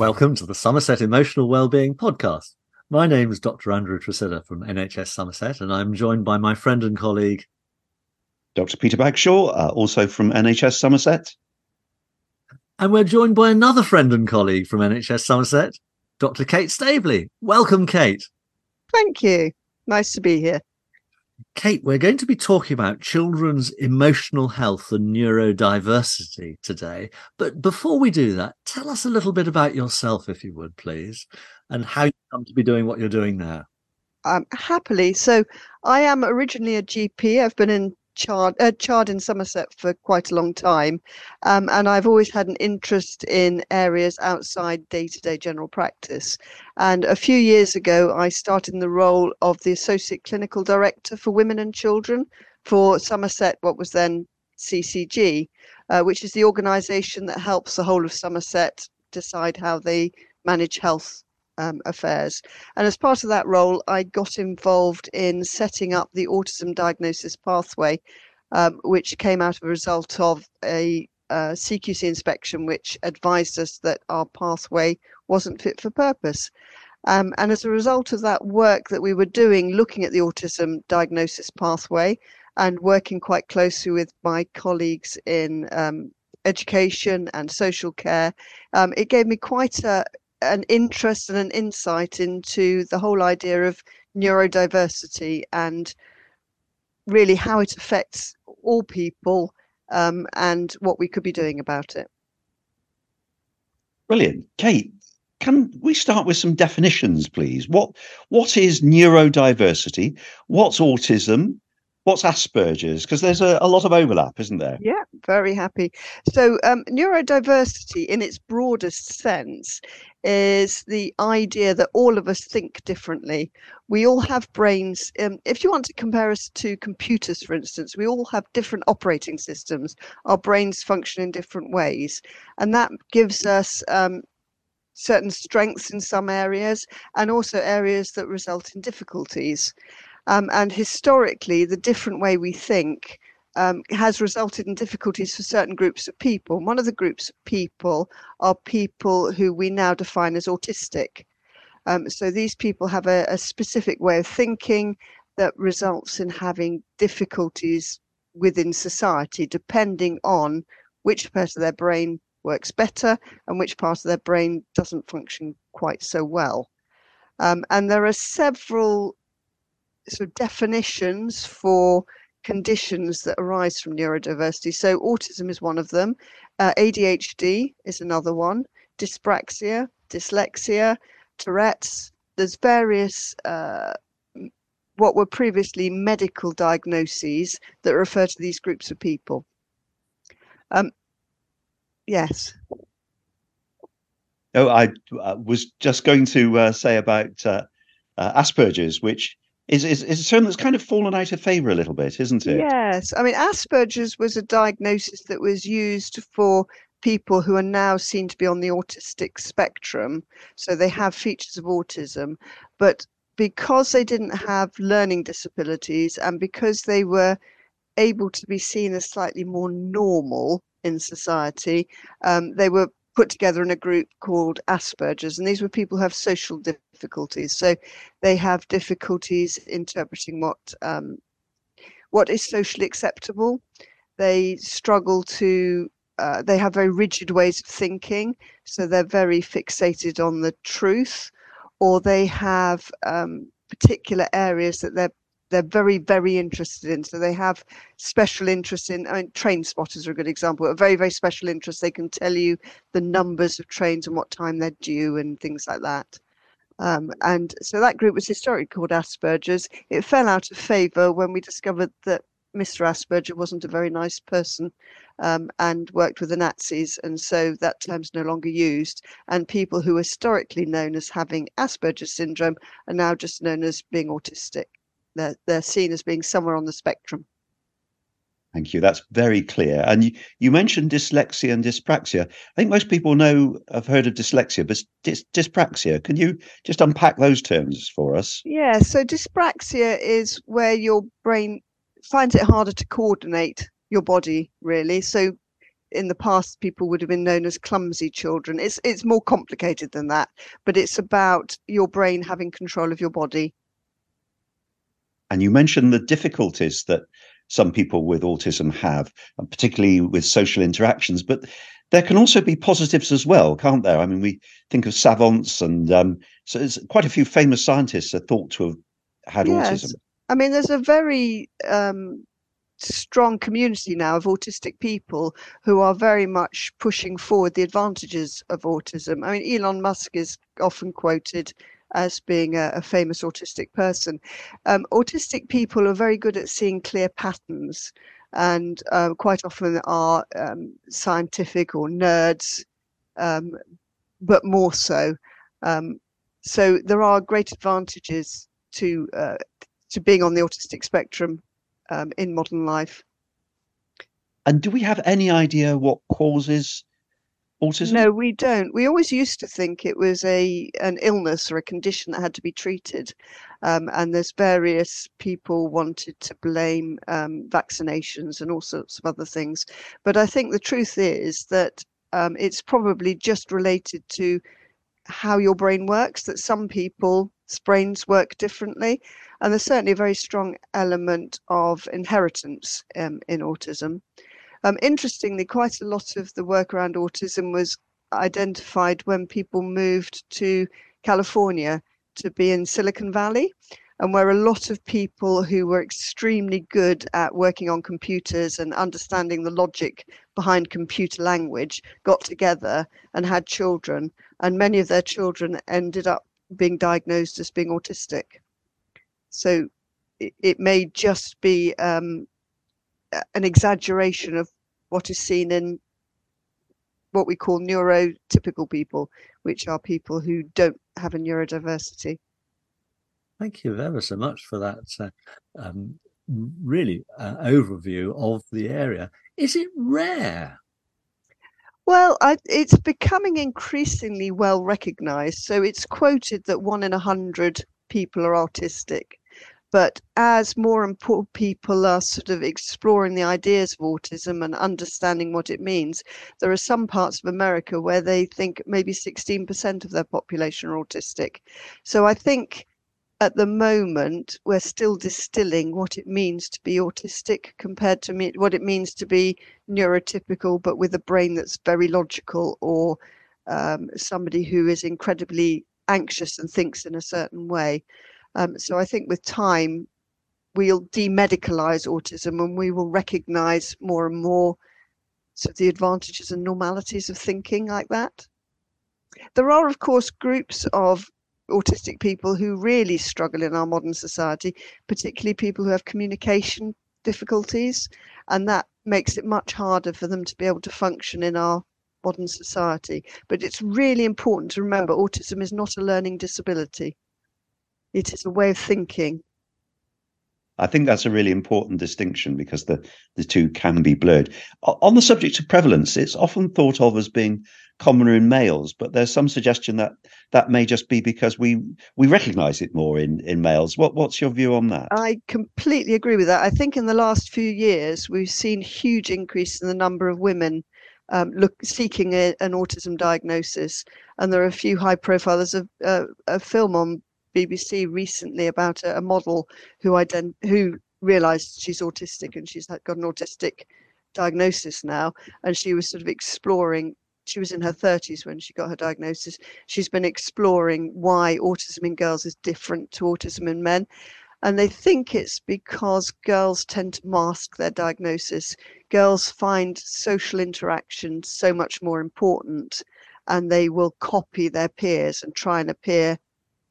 Welcome to the Somerset Emotional Wellbeing Podcast. My name is Dr. Andrew Tresidder from NHS Somerset, and I'm joined by my friend and colleague, Dr. Peter Bagshaw, uh, also from NHS Somerset. And we're joined by another friend and colleague from NHS Somerset, Dr. Kate Staveley. Welcome, Kate. Thank you. Nice to be here. Kate, we're going to be talking about children's emotional health and neurodiversity today. But before we do that, tell us a little bit about yourself, if you would, please, and how you come to be doing what you're doing now. Um, happily. So, I am originally a GP. I've been in Chard, uh, Chard in Somerset for quite a long time. Um, and I've always had an interest in areas outside day to day general practice. And a few years ago, I started in the role of the Associate Clinical Director for Women and Children for Somerset, what was then CCG, uh, which is the organisation that helps the whole of Somerset decide how they manage health um, affairs. And as part of that role, I got involved in setting up the autism diagnosis pathway, um, which came out of a result of a uh, CQC inspection, which advised us that our pathway wasn't fit for purpose. Um, and as a result of that work that we were doing, looking at the autism diagnosis pathway and working quite closely with my colleagues in um, education and social care, um, it gave me quite a, an interest and an insight into the whole idea of neurodiversity and really how it affects all people um, and what we could be doing about it. Brilliant. Kate, can we start with some definitions, please? What what is neurodiversity? What's autism? What's Asperger's? Because there's a, a lot of overlap, isn't there? Yeah, very happy. So, um, neurodiversity, in its broadest sense, is the idea that all of us think differently. We all have brains. Um, if you want to compare us to computers, for instance, we all have different operating systems. Our brains function in different ways, and that gives us um, certain strengths in some areas and also areas that result in difficulties. Um, and historically, the different way we think um, has resulted in difficulties for certain groups of people. One of the groups of people are people who we now define as autistic. Um, so these people have a, a specific way of thinking that results in having difficulties within society, depending on which part of their brain works better and which part of their brain doesn't function quite so well. Um, and there are several sort of definitions for conditions that arise from neurodiversity. So, autism is one of them, uh, ADHD is another one, dyspraxia, dyslexia, Tourette's. There's various uh, what were previously medical diagnoses that refer to these groups of people. Um, yes. Oh, I, I was just going to uh, say about uh, uh, Asperger's, which is, is, is a term that's kind of fallen out of favor a little bit, isn't it? Yes. I mean, Asperger's was a diagnosis that was used for people who are now seen to be on the autistic spectrum. So they have features of autism, but because they didn't have learning disabilities and because they were able to be seen as slightly more normal in society, um, they were put together in a group called Asperger's, and these were people who have social difficulties. So they have difficulties interpreting what um, what is socially acceptable. They struggle to. Uh, they have very rigid ways of thinking, so they're very fixated on the truth, or they have um, particular areas that they're they're very very interested in. So they have special interest in i mean train spotters are a good example a very very special interest. They can tell you the numbers of trains and what time they're due and things like that. Um, and so that group was historically called asperger's. It fell out of favor when we discovered that mr asperger wasn't a very nice person um, and worked with the nazis and so that term's no longer used. And people who were historically known as having asperger's syndrome are now just known as being autistic they're, they're seen as being somewhere on the spectrum. Thank you. That's very clear. And you, you mentioned dyslexia and dyspraxia. I think most people know, have heard of dyslexia, but dys, dyspraxia. Can you just unpack those terms for us? Yeah. So dyspraxia is where your brain finds it harder to coordinate your body, really. So in the past people would have been known as clumsy children. It's it's more complicated than that, but it's about your brain having control of your body. And you mentioned the difficulties that some people with autism have, particularly with social interactions. But there can also be positives as well, can't there? I mean, we think of savants, and um, so quite a few famous scientists are thought to have had yes. autism. I mean, there's a very um, strong community now of autistic people who are very much pushing forward the advantages of autism. I mean, Elon Musk is often quoted as being a, a famous autistic person. Um, autistic people are very good at seeing clear patterns and um, quite often are um, scientific or nerds, um, but more so. Um, so there are great advantages to uh, to being on the autistic spectrum um, in modern life. And do we have any idea what causes autism? No, we don't. We always used to think it was a an illness or a condition that had to be treated, um, and there's various people wanted to blame um, vaccinations and all sorts of other things. But I think the truth is that um, it's probably just related to how your brain works. That some people's brains work differently, and there's certainly a very strong element of inheritance um, in autism. Um, interestingly, quite a lot of the work around autism was identified when people moved to California to be in Silicon Valley, and where a lot of people who were extremely good at working on computers and understanding the logic behind computer language got together and had children, and many of their children ended up being diagnosed as being autistic. So it, it may just be um, an exaggeration of what is seen in what we call neurotypical people, which are people who don't have a neurodiversity. Thank you ever so much for that uh, um, really uh, overview of the area. Is it rare? Well, I, it's becoming increasingly well recognized. So it's quoted that one in a hundred people are autistic. But as more and more people are sort of exploring the ideas of autism and understanding what it means, there are some parts of America where they think maybe 16% of their population are autistic. So I think at the moment we're still distilling what it means to be autistic compared to me, what it means to be neurotypical but with a brain that's very logical or um, somebody who is incredibly anxious and thinks in a certain way. Um, so I think with time, we'll demedicalize autism and we will recognize more and more sort of the advantages and normalities of thinking like that. There are, of course, groups of autistic people who really struggle in our modern society, particularly people who have communication difficulties, and that makes it much harder for them to be able to function in our modern society. But it's really important to remember autism is not a learning disability. It is a way of thinking. I think that's a really important distinction because the, the two can be blurred. On the subject of prevalence, it's often thought of as being commoner in males, but there's some suggestion that that may just be because we we recognise it more in in males. What what's your view on that? I completely agree with that. I think in the last few years we've seen huge increase in the number of women um, look seeking a, an autism diagnosis, and there are a few high profile. There's a, a, a film on BBC recently about a, a model who ident- who realized she's autistic and she's got an autistic diagnosis now and she was sort of exploring she was in her 30s when she got her diagnosis. She's been exploring why autism in girls is different to autism in men and they think it's because girls tend to mask their diagnosis. Girls find social interaction so much more important and they will copy their peers and try and appear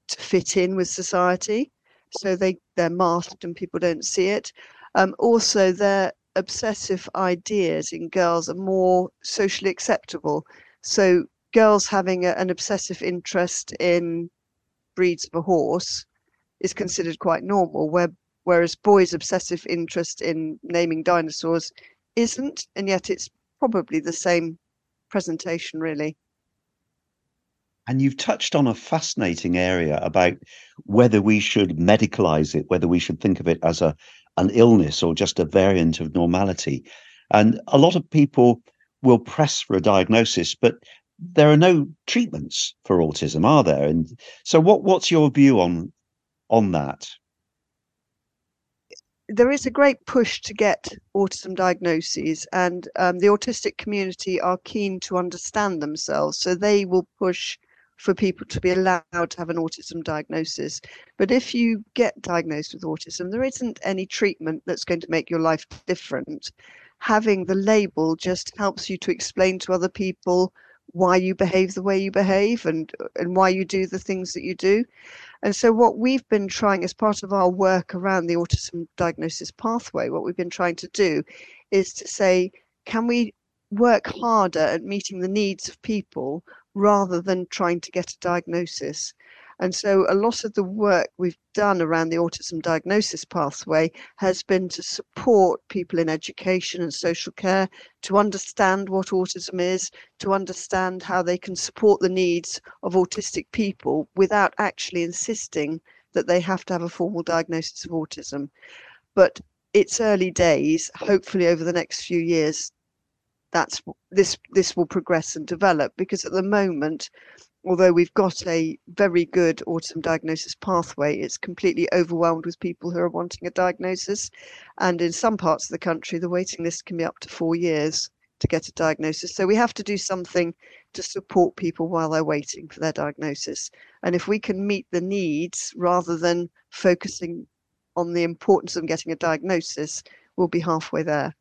to fit in with society. So they, they're masked and people don't see it. Um, also, their obsessive ideas in girls are more socially acceptable. So girls having a, an obsessive interest in breeds of a horse is considered quite normal, where, whereas boys' obsessive interest in naming dinosaurs isn't, and yet it's probably the same presentation, really. And you've touched on a fascinating area about whether we should medicalize it, whether we should think of it as a an illness or just a variant of normality. And a lot of people will press for a diagnosis, but there are no treatments for autism, are there? And so, what what's your view on on that? there is a great push to get autism diagnoses, and um, the autistic community are keen to understand themselves, so they will push for people to be allowed to have an autism diagnosis. But if you get diagnosed with autism, there isn't any treatment that's going to make your life different. Having the label just helps you to explain to other people why you behave the way you behave and and why you do the things that you do. And so what we've been trying as part of our work around the autism diagnosis pathway, what we've been trying to do is to say, can we work harder at meeting the needs of people rather than trying to get a diagnosis? And so a lot of the work we've done around the autism diagnosis pathway has been to support people in education and social care to understand what autism is, to understand how they can support the needs of autistic people without actually insisting that they have to have a formal diagnosis of autism. But it's early days. Hopefully, over the next few years, that's this this will progress and develop because at the moment although we've got a very good autism diagnosis pathway, it's completely overwhelmed with people who are wanting a diagnosis. And in some parts of the country, the waiting list can be up to four years to get a diagnosis. So we have to do something to support people while they're waiting for their diagnosis. And if we can meet the needs rather than focusing on the importance of getting a diagnosis, we'll be halfway there.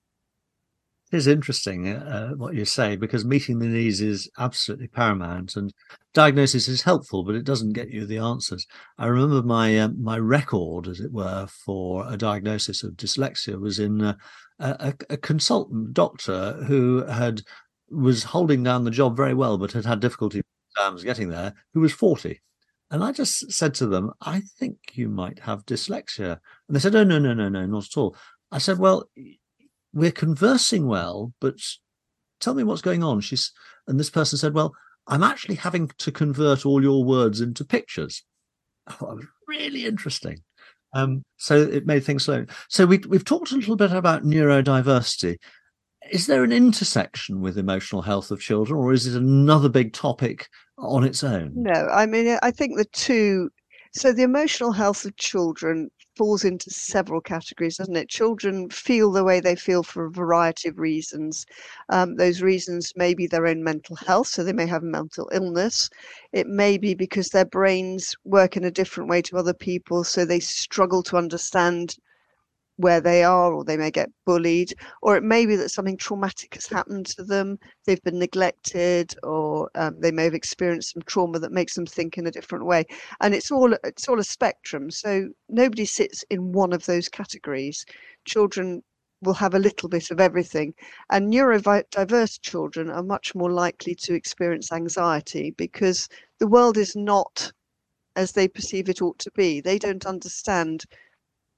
It is interesting uh, what you say because meeting the needs is absolutely paramount, and diagnosis is helpful, but it doesn't get you the answers. I remember my uh, my record, as it were, for a diagnosis of dyslexia was in uh, a, a, consultant doctor who had was holding down the job very well, but had had difficulty exams getting there. Who was forty, and I just said to them, "I think you might have dyslexia," and they said, "Oh no, no, no, no, not at all." I said, "Well." We're conversing well, but tell me what's going on. She's and this person said, Well, I'm actually having to convert all your words into pictures. Oh, really interesting. Um, so it made things slow. So we, we've talked a little bit about neurodiversity. Is there an intersection with emotional health of children, or is it another big topic on its own? No, I mean, I think the two. So the emotional health of children falls into several categories, doesn't it? Children feel the way they feel for a variety of reasons. Um, those reasons may be their own mental health, so they may have mental illness. It may be because their brains work in a different way to other people, so they struggle to understand where they are, or they may get bullied, or it may be that something traumatic has happened to them. They've been neglected, or um, they may have experienced some trauma that makes them think in a different way. And it's all it's all a spectrum. So nobody sits in one of those categories. Children will have a little bit of everything, and neurodiverse children are much more likely to experience anxiety because the world is not as they perceive it ought to be. They don't understand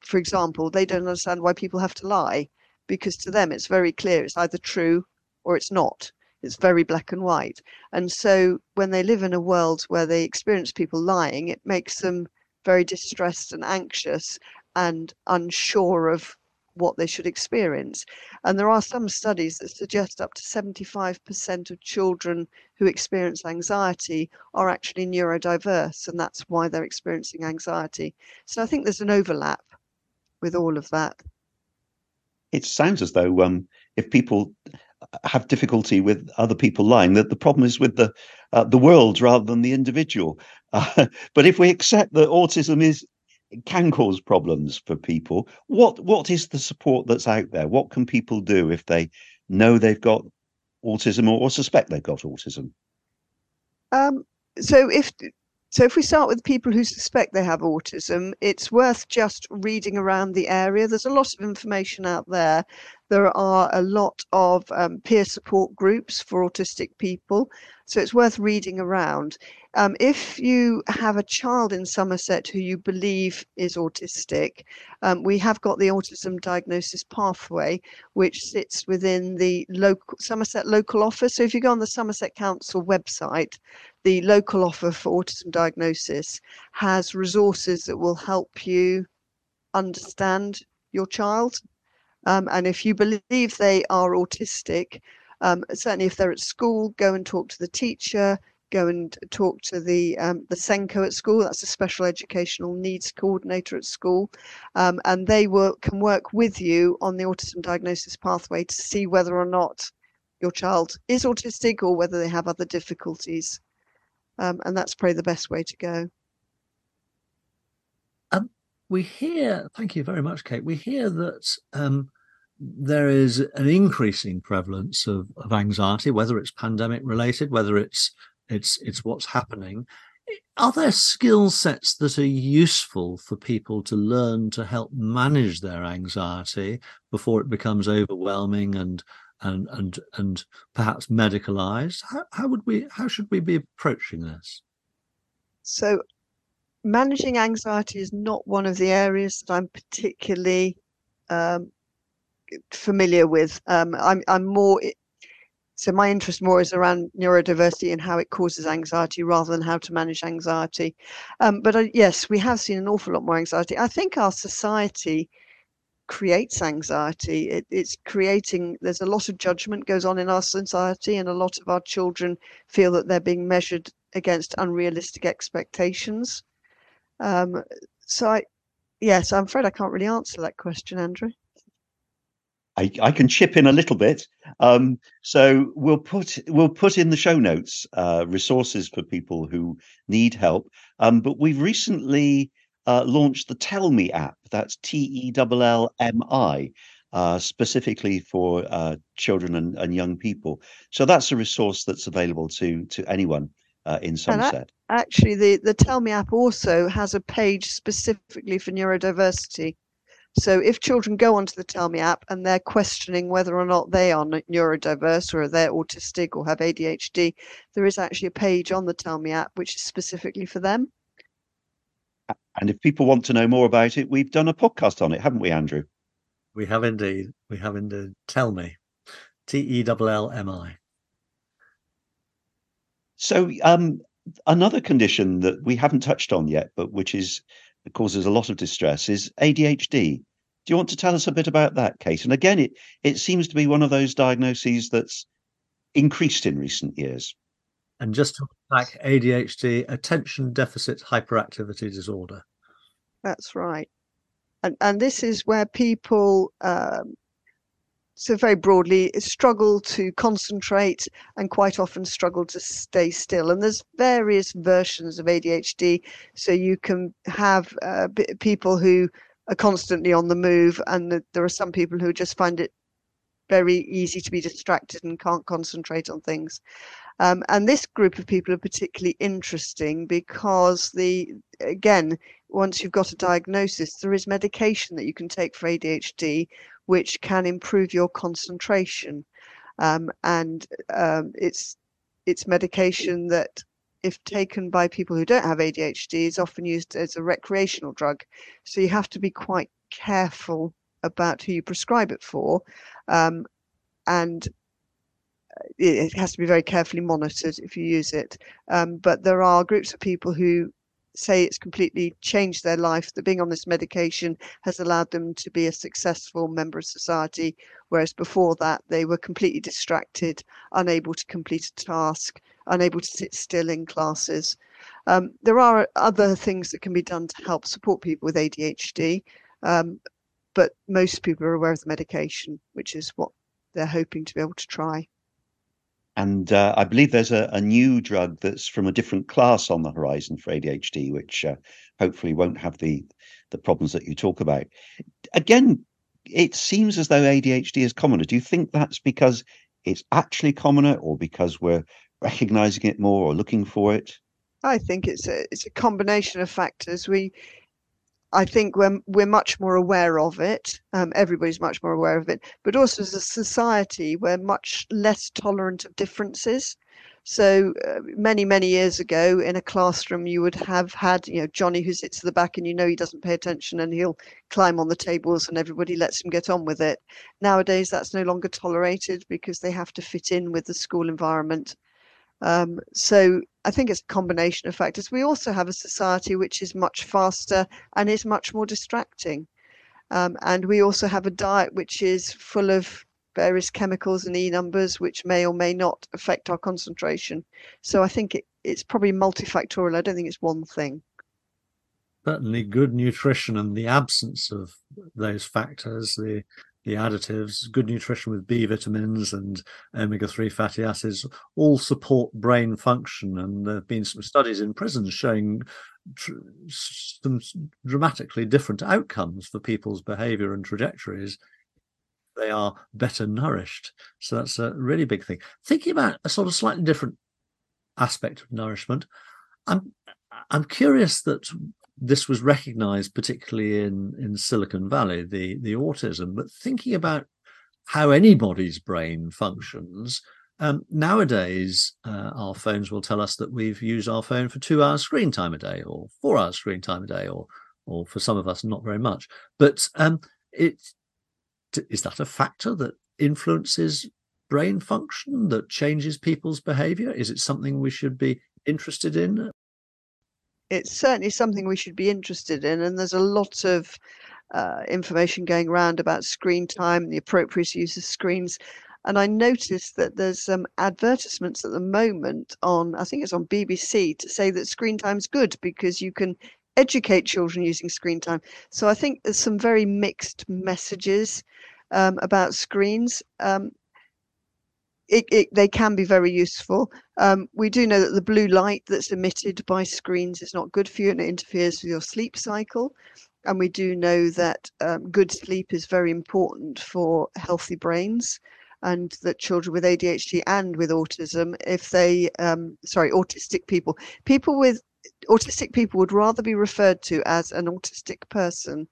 for example, they don't understand why people have to lie because to them it's very clear it's either true or it's not. It's very black and white. And so when they live in a world where they experience people lying, it makes them very distressed and anxious and unsure of what they should experience. And there are some studies that suggest up to 75% of children who experience anxiety are actually neurodiverse, and that's why they're experiencing anxiety. So I think there's an overlap with all of that. It sounds as though um, if people have difficulty with other people lying, that the problem is with the uh, the world rather than the individual. Uh, but if we accept that autism is can cause problems for people, what what is the support that's out there? What can people do if they know they've got autism or, or suspect they've got autism? Um, so if so if we start with people who suspect they have autism, it's worth just reading around the area. There's a lot of information out there. There are a lot of um, peer support groups for autistic people. So it's worth reading around. Um, if you have a child in Somerset who you believe is autistic, um, we have got the autism diagnosis pathway, which sits within the local Somerset local offer. So if you go on the Somerset Council website, the local offer for autism diagnosis has resources that will help you understand your child. Um, and if you believe they are autistic, Um, certainly, if they're at school, go and talk to the teacher. Go and talk to the um, the SENCO at school. That's a special educational needs coordinator at school, um, and they can work with you on the autism diagnosis pathway to see whether or not your child is autistic or whether they have other difficulties. Um, and that's probably the best way to go. We hear, thank you very much, Kate. We hear that um, there is an increasing prevalence of, of anxiety, whether it's pandemic related, whether it's it's it's what's happening. Are there skill sets that are useful for people to learn to help manage their anxiety before it becomes overwhelming and and and and perhaps medicalized how, how would we how should we be approaching this so managing anxiety is not one of the areas that i'm particularly um, familiar with um, I'm, I'm more so my interest more is around neurodiversity and how it causes anxiety rather than how to manage anxiety um, but yes we have seen an awful lot more anxiety i think our society creates anxiety. It, it's creating, there's a lot of judgment goes on in our society, and a lot of our children feel that they're being measured against unrealistic expectations. Um, so, I, yes, I'm afraid I can't really answer that question, Andrew. I, I can chip in a little bit. Um, so we'll put we'll put in the show notes uh, resources for people who need help. Um, but we've recently uh, launched the TellMi app. That's T E L L M I. Uh, specifically for uh, children and, and, young people. So that's a resource that's available to to anyone uh, in Somerset. Actually, the the TellMi app also has a page specifically for neurodiversity. So if children go onto the TellMi app and they're questioning whether or not they are neurodiverse or they're autistic or have ADHD, there is actually a page on the TellMi app which is specifically for them. And if people want to know more about it, we've done a podcast on it, haven't we, Andrew? We have indeed. We have indeed. TellMi. T E L L M I. So, um, another condition that we haven't touched on yet, but which is causes a lot of distress, is ADHD. Do you want to tell us a bit about that, Kate? And again, it it seems to be one of those diagnoses that's increased in recent years. And just to back ADHD, attention deficit hyperactivity disorder. That's right. And, and this is where people, um, so very broadly, struggle to concentrate and quite often struggle to stay still. And there's various versions of ADHD. So you can have uh, people who are constantly on the move, and the, there are some people who just find it very easy to be distracted and can't concentrate on things. Um, and this group of people are particularly interesting because the again, once you've got a diagnosis, there is medication that you can take for ADHD, which can improve your concentration. Um, and um, it's it's medication that, if taken by people who don't have ADHD, is often used as a recreational drug. So you have to be quite careful about who you prescribe it for. Um, and it has to be very carefully monitored if you use it. Um, but there are groups of people who say it's completely changed their life, that being on this medication has allowed them to be a successful member of society, whereas before that they were completely distracted, unable to complete a task, unable to sit still in classes. Um, there are other things that can be done to help support people with ADHD, um, but most people are aware of the medication, which is what they're hoping to be able to try. And uh, I believe there's a, a, new drug that's from a different class on the horizon for ADHD, which uh, hopefully won't have the the problems that you talk about. Again, it seems as though ADHD is commoner. Do you think that's because it's actually commoner, or because we're recognizing it more or looking for it? I think it's a it's a combination of factors. We I think we're we're much more aware of it. Um, everybody's much more aware of it, but also as a society, we're much less tolerant of differences. So uh, many many years ago, in a classroom, you would have had you know Johnny who sits at the back, and you know he doesn't pay attention, and he'll climb on the tables, and everybody lets him get on with it. Nowadays, that's no longer tolerated because they have to fit in with the school environment. Um, so I think it's a combination of factors. We also have a society which is much faster and is much more distracting. Um, and we also have a diet which is full of various chemicals and E numbers, which may or may not affect our concentration. So I think it, it's probably multifactorial. I don't think it's one thing. Certainly, good nutrition and the absence of those factors, the the additives, good nutrition with B vitamins and omega 3 fatty acids all support brain function. And there have been some studies in prisons showing tr- some dramatically different outcomes for people's behavior and trajectories. They are better nourished. So that's a really big thing. Thinking about a sort of slightly different aspect of nourishment, I'm I'm curious that this was recognized particularly in in Silicon Valley, the the autism. But thinking about how anybody's brain functions, um, nowadays uh, our phones will tell us that we've used our phone for two hours screen time a day, or four hours screen time a day, or or for some of us not very much. But um, it is that a factor that influences brain function that changes people's behavior? Is it something we should be interested in? It's certainly something we should be interested in. And there's a lot of uh, information going around about screen time, the appropriate use of screens. And I noticed that there's some um, advertisements at the moment on, I think it's on BBC, to say that screen time's good because you can educate children using screen time. So I think there's some very mixed messages um, about screens. Um, it, it, they can be very useful. Um, we do know that the blue light that's emitted by screens is not good for you and it interferes with your sleep cycle. And we do know that um, good sleep is very important for healthy brains and that children with ADHD and with autism, if they, um, sorry, autistic people, people with autistic people would rather be referred to as an autistic person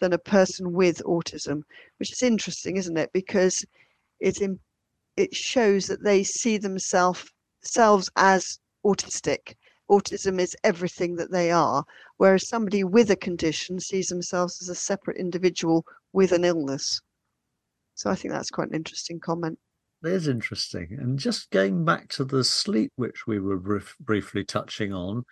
than a person with autism, which is interesting, isn't it? Because it's in, it shows that they see themselves selves as autistic. Autism is everything that they are, whereas somebody with a condition sees themselves as a separate individual with an illness. So I think that's quite an interesting comment. It is interesting. And just going back to the sleep, which we were brief, briefly touching on,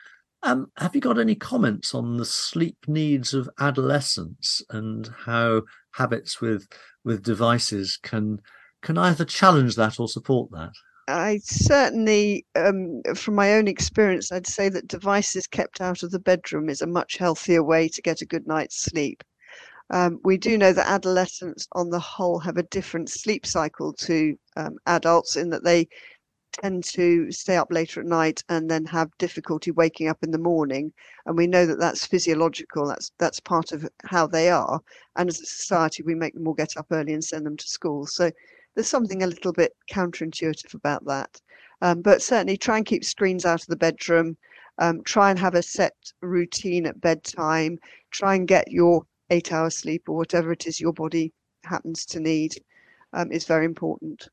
um, have you got any comments on the sleep needs of adolescents and how habits with with devices can can either challenge that or support that? I certainly, um, from my own experience, I'd say that devices kept out of the bedroom is a much healthier way to get a good night's sleep. Um, we do know that adolescents, on the whole, have a different sleep cycle to um, adults in that they tend to stay up later at night and then have difficulty waking up in the morning and we know that that's physiological that's that's part of how they are and as a society we make them all get up early and send them to school so there's something a little bit counterintuitive about that. Um, but certainly try and keep screens out of the bedroom. Um, try and have a set routine at bedtime. Try and get your eight hours sleep or whatever it is your body happens to need um, is very important.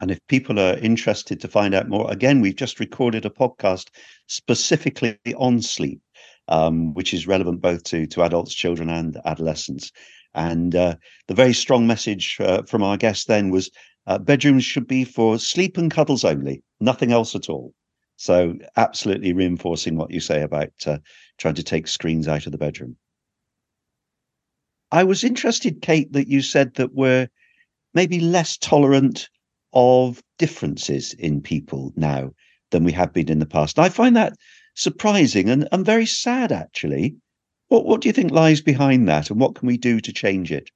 And if people are interested to find out more, again, we've just recorded a podcast specifically on sleep, um, which is relevant both to, to adults, children, and adolescents. And uh, the very strong message uh, from our guest then was uh, bedrooms should be for sleep and cuddles only, nothing else at all. So, absolutely reinforcing what you say about uh, trying to take screens out of the bedroom. I was interested, Kate, that you said that we're maybe less tolerant of differences in people now than we have been in the past. I find that surprising and, and very sad, actually. What what do you think lies behind that, and what can we do to change it?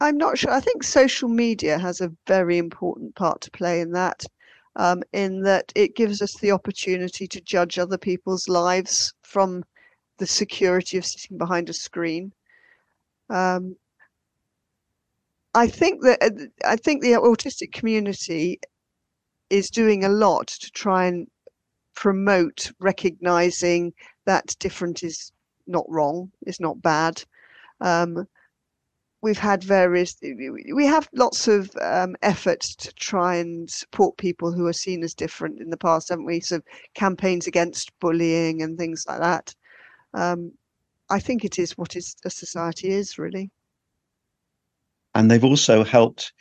I'm not sure. I think social media has a very important part to play in that, um, in that it gives us the opportunity to judge other people's lives from the security of sitting behind a screen. Um, I think that uh, I think the autistic community is doing a lot to try and promote recognizing that different is not wrong. It's not bad. Um, we've had various. We have lots of um, efforts to try and support people who are seen as different in the past, haven't we? So campaigns against bullying and things like that. Um, I think it is what is a society is really. And they've also helped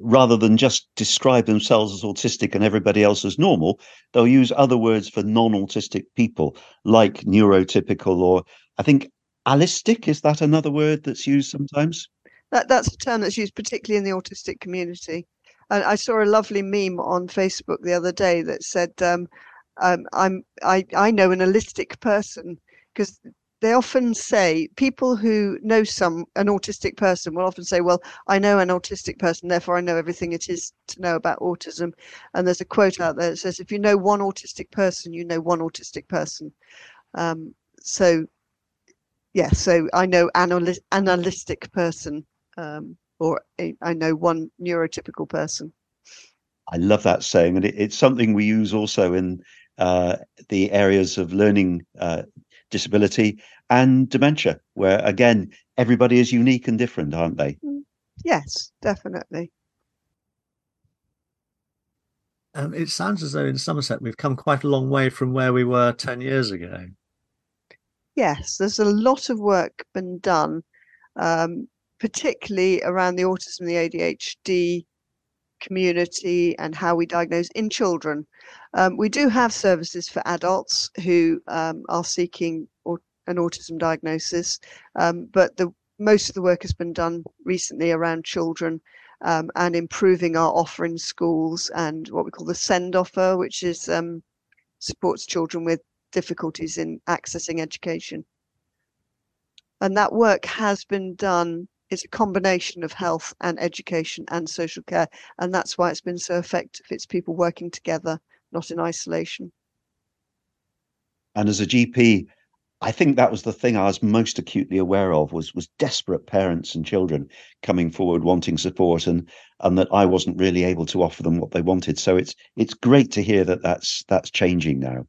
rather than just describe themselves as autistic and everybody else as normal, they'll use other words for non autistic people, like neurotypical or I think allistic is that another word that's used sometimes? That that's a term that's used particularly in the autistic community. And I saw a lovely meme on Facebook the other day that said, um, um, "I'm I I know an allistic person," because they often say people who know some an autistic person will often say, "Well, I know an autistic person, therefore I know everything it is to know about autism." And there's a quote out there that says, "If you know one autistic person, you know one autistic person." Um, so, yeah, so I know an analytic person, um, or a, I know one neurotypical person. I love that saying, and it, it's something we use also in uh, the areas of learning uh, disability and dementia, where again, everybody is unique and different, aren't they? Mm, yes, definitely. Um, it sounds as though in Somerset we've come quite a long way from where we were 10 years ago. Yes, there's a lot of work been done, um, particularly around the autism and the ADHD community and how we diagnose in children. Um, we do have services for adults who um, are seeking or, an autism diagnosis, um, but the most of the work has been done recently around children um, and improving our offer in schools and what we call the SEND offer, which is um, supports children with difficulties in accessing education. And that work has been done it's a combination of health and education and social care. And that's why it's been so effective. It's people working together, not in isolation. And as a GP, I think that was the thing I was most acutely aware of was was desperate parents and children coming forward wanting support and and that I wasn't really able to offer them what they wanted. So it's it's great to hear that that's that's changing now.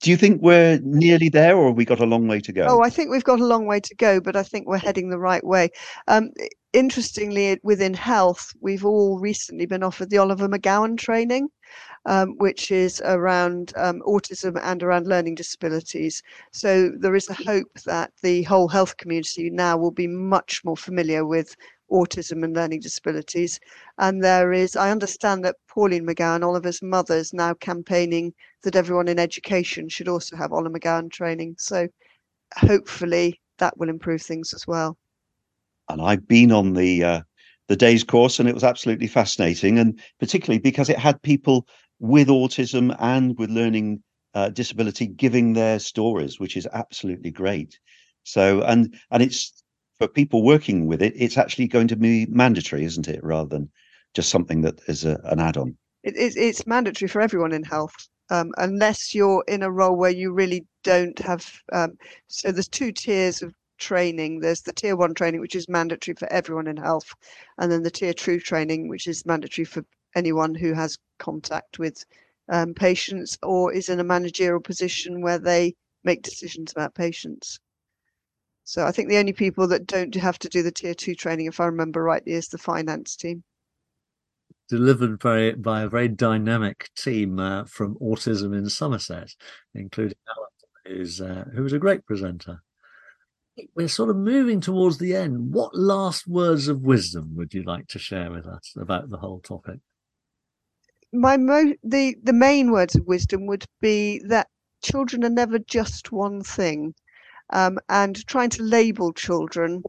Do you think we're nearly there, or have we got a long way to go? Oh, I think we've got a long way to go, but I think we're heading the right way. Um, interestingly, within health, we've all recently been offered the Oliver McGowan training, um, which is around um, autism and around learning disabilities. So there is a hope that the whole health community now will be much more familiar with autism and learning disabilities. And there is, I understand that Pauline McGowan, Oliver's mother, is now campaigning that everyone in education should also have Oliver McGowan training. So hopefully that will improve things as well. And I've been on the uh, the day's course, and it was absolutely fascinating, and particularly because it had people with autism and with learning uh, disability giving their stories, which is absolutely great. So, and and it's for people working with it, it's actually going to be mandatory, isn't it, rather than just something that is a, an add-on. It, it, it's mandatory for everyone in health, um, unless you're in a role where you really don't have. Um, so there's two tiers of training. There's the tier one training, which is mandatory for everyone in health, and then the tier two training, which is mandatory for anyone who has contact with um, patients or is in a managerial position where they make decisions about patients. So I think the only people that don't have to do the tier two training, if I remember rightly, is the finance team. Delivered by, by a very dynamic team uh, from Autism in Somerset, including Alan, who's, uh, who was a great presenter. We're sort of moving towards the end. What last words of wisdom would you like to share with us about the whole topic? My mo- the the main words of wisdom would be that children are never just one thing um, and trying to label children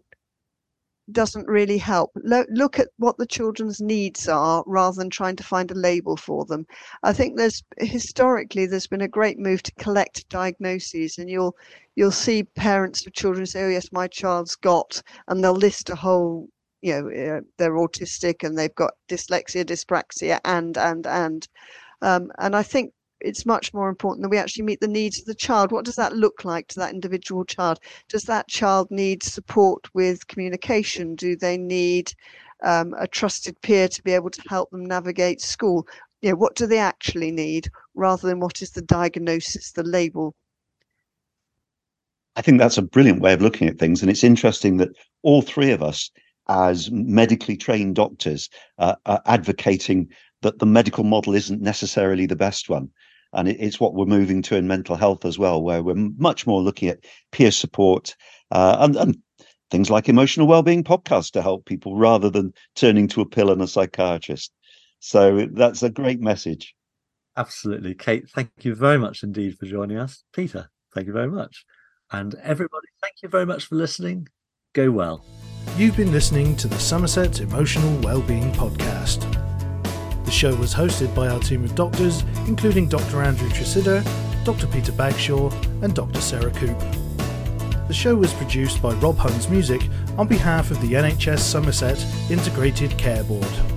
doesn't really help. Lo- look at what the children's needs are rather than trying to find a label for them. I think there's historically there's been a great move to collect diagnoses, and you'll you'll see parents of children say, "Oh yes, my child's got," and they'll list a whole. You know, uh, they're autistic and they've got dyslexia, dyspraxia, and and and. Um, and I think it's much more important that we actually meet the needs of the child. What does that look like to that individual child? Does that child need support with communication? Do they need um, a trusted peer to be able to help them navigate school? You know, what do they actually need rather than what is the diagnosis, the label? I think that's a brilliant way of looking at things. And it's interesting that all three of us, as medically trained doctors, uh, are advocating that the medical model isn't necessarily the best one. And it's what we're moving to in mental health as well, where we're much more looking at peer support uh, and, and things like emotional well-being podcasts to help people rather than turning to a pill and a psychiatrist. So that's a great message. Absolutely. Kate, thank you very much indeed for joining us. Peter, thank you very much. And everybody, thank you very much for listening. Go well. You've been listening to the Somerset Emotional Wellbeing Podcast. Show was hosted by our team of doctors, including Dr. Andrew Tresidder, Dr. Peter Bagshaw, and Dr. Sarah Coop. The show was produced by Rob Huns Music on behalf of the NHS Somerset Integrated Care Board.